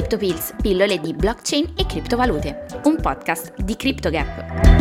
CryptoPills, pillole di blockchain e criptovalute, un podcast di CryptoGap.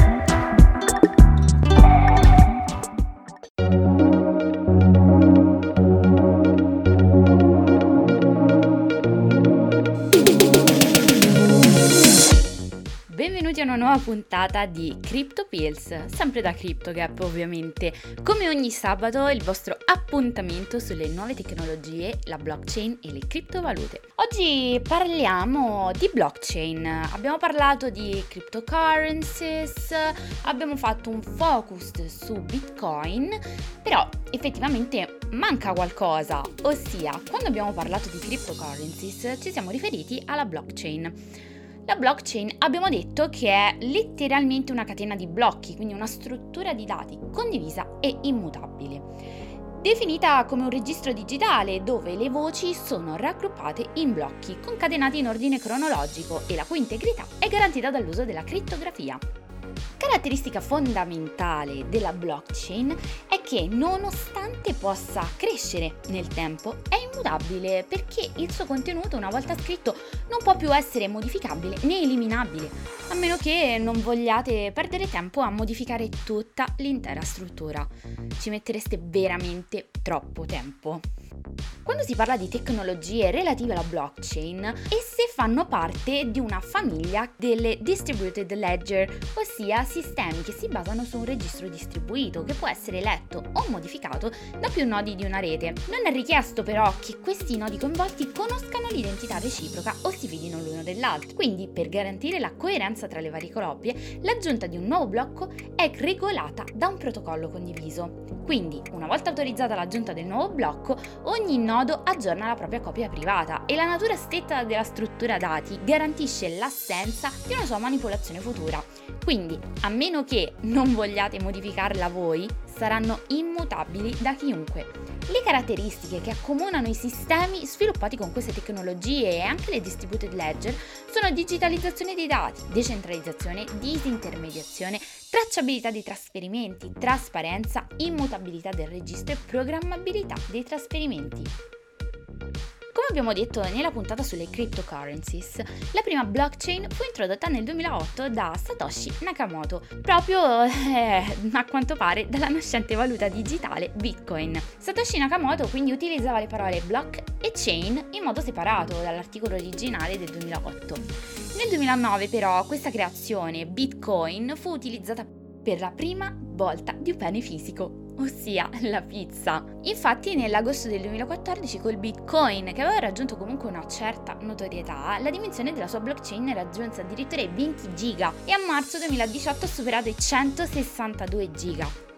Benvenuti a una nuova puntata di Crypto Pills, sempre da CryptoGap ovviamente. Come ogni sabato il vostro appuntamento sulle nuove tecnologie, la blockchain e le criptovalute. Oggi parliamo di blockchain, abbiamo parlato di cryptocurrencies, abbiamo fatto un focus su Bitcoin, però effettivamente manca qualcosa, ossia quando abbiamo parlato di cryptocurrencies ci siamo riferiti alla blockchain. La blockchain abbiamo detto che è letteralmente una catena di blocchi, quindi una struttura di dati condivisa e immutabile. Definita come un registro digitale dove le voci sono raggruppate in blocchi, concatenati in ordine cronologico e la cui integrità è garantita dall'uso della crittografia. Caratteristica fondamentale della blockchain che nonostante possa crescere nel tempo, è immutabile perché il suo contenuto una volta scritto non può più essere modificabile né eliminabile, a meno che non vogliate perdere tempo a modificare tutta l'intera struttura. Ci mettereste veramente troppo tempo. Quando si parla di tecnologie relative alla blockchain, esse fanno parte di una famiglia delle distributed ledger, ossia sistemi che si basano su un registro distribuito che può essere letto o modificato da più nodi di una rete. Non è richiesto però che questi nodi coinvolti conoscano l'identità reciproca o si fidino l'uno dell'altro. Quindi, per garantire la coerenza tra le varie coppie, l'aggiunta di un nuovo blocco è regolata da un protocollo condiviso. Quindi, una volta autorizzata l'aggiunta del nuovo blocco, ogni nodo aggiorna la propria copia privata e la natura stretta della struttura dati garantisce l'assenza di una sua manipolazione futura. Quindi, a meno che non vogliate modificarla voi, saranno immutabili da chiunque. Le caratteristiche che accomunano i sistemi sviluppati con queste tecnologie e anche le distributed ledger sono digitalizzazione dei dati, decentralizzazione, disintermediazione, tracciabilità dei trasferimenti, trasparenza, immutabilità del registro e programmabilità dei trasferimenti. Come abbiamo detto nella puntata sulle cryptocurrencies, la prima blockchain fu introdotta nel 2008 da Satoshi Nakamoto, proprio eh, a quanto pare dalla nascente valuta digitale Bitcoin. Satoshi Nakamoto quindi utilizzava le parole block e chain in modo separato dall'articolo originale del 2008. Nel 2009 però questa creazione, Bitcoin, fu utilizzata per la prima volta di un bene fisico ossia la pizza. Infatti nell'agosto del 2014 col Bitcoin, che aveva raggiunto comunque una certa notorietà, la dimensione della sua blockchain raggiunse addirittura i 20 giga e a marzo 2018 ha superato i 162 giga.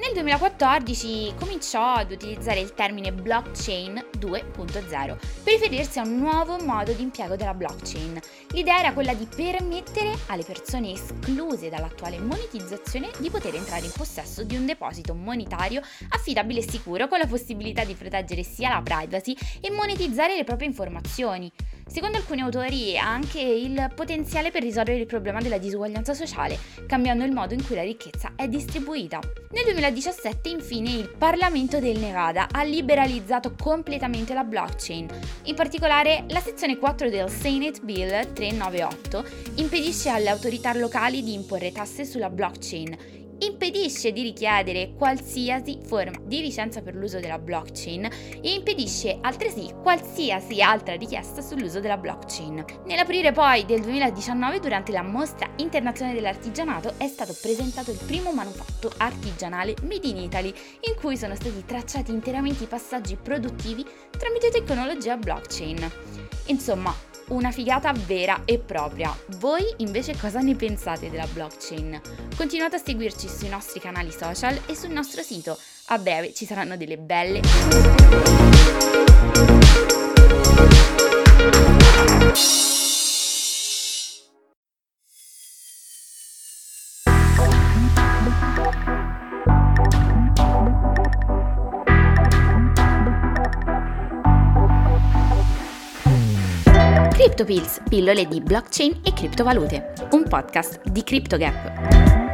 Nel 2014 cominciò ad utilizzare il termine blockchain 2.0 per riferirsi a un nuovo modo di impiego della blockchain. L'idea era quella di permettere alle persone escluse dall'attuale monetizzazione di poter entrare in possesso di un deposito monetario affidabile e sicuro con la possibilità di proteggere sia la privacy e monetizzare le proprie informazioni. Secondo alcuni autori ha anche il potenziale per risolvere il problema della disuguaglianza sociale, cambiando il modo in cui la ricchezza è distribuita. Nel 2017 infine il Parlamento del Nevada ha liberalizzato completamente la blockchain. In particolare la sezione 4 del Senate Bill 398 impedisce alle autorità locali di imporre tasse sulla blockchain impedisce di richiedere qualsiasi forma di licenza per l'uso della blockchain e impedisce altresì qualsiasi altra richiesta sull'uso della blockchain. Nell'aprile poi del 2019, durante la mostra internazionale dell'artigianato, è stato presentato il primo manufatto artigianale Made in Italy, in cui sono stati tracciati interamente i passaggi produttivi tramite tecnologia blockchain. Insomma, una figata vera e propria. Voi invece cosa ne pensate della blockchain? Continuate a seguirci sui nostri canali social e sul nostro sito. A breve ci saranno delle belle... CryptoPills, pillole di blockchain e criptovalute, un podcast di CryptoGap.